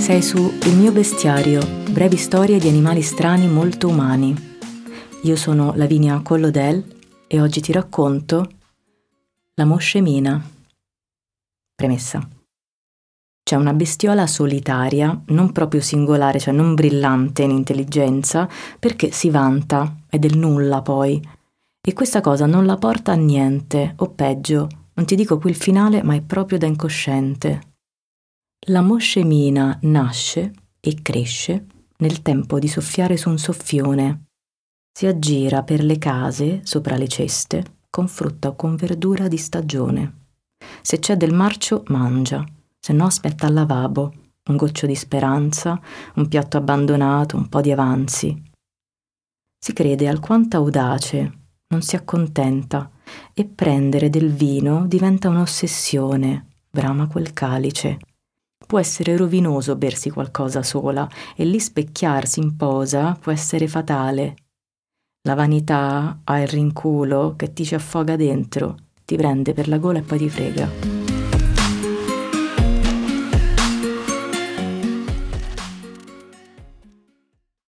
Sei su Il mio bestiario, brevi storie di animali strani molto umani. Io sono Lavinia Collodel e oggi ti racconto La moscemina. Premessa. C'è una bestiola solitaria, non proprio singolare, cioè non brillante in intelligenza, perché si vanta, è del nulla poi. E questa cosa non la porta a niente, o peggio, non ti dico qui il finale, ma è proprio da incosciente. La moscemina nasce e cresce nel tempo di soffiare su un soffione. Si aggira per le case, sopra le ceste, con frutta o con verdura di stagione. Se c'è del marcio, mangia, se no aspetta al lavabo, un goccio di speranza, un piatto abbandonato, un po' di avanzi. Si crede alquanto audace, non si accontenta, e prendere del vino diventa un'ossessione, brama quel calice può essere rovinoso bersi qualcosa sola e lì specchiarsi in posa può essere fatale. La vanità ha il rinculo che ti ci affoga dentro, ti prende per la gola e poi ti frega.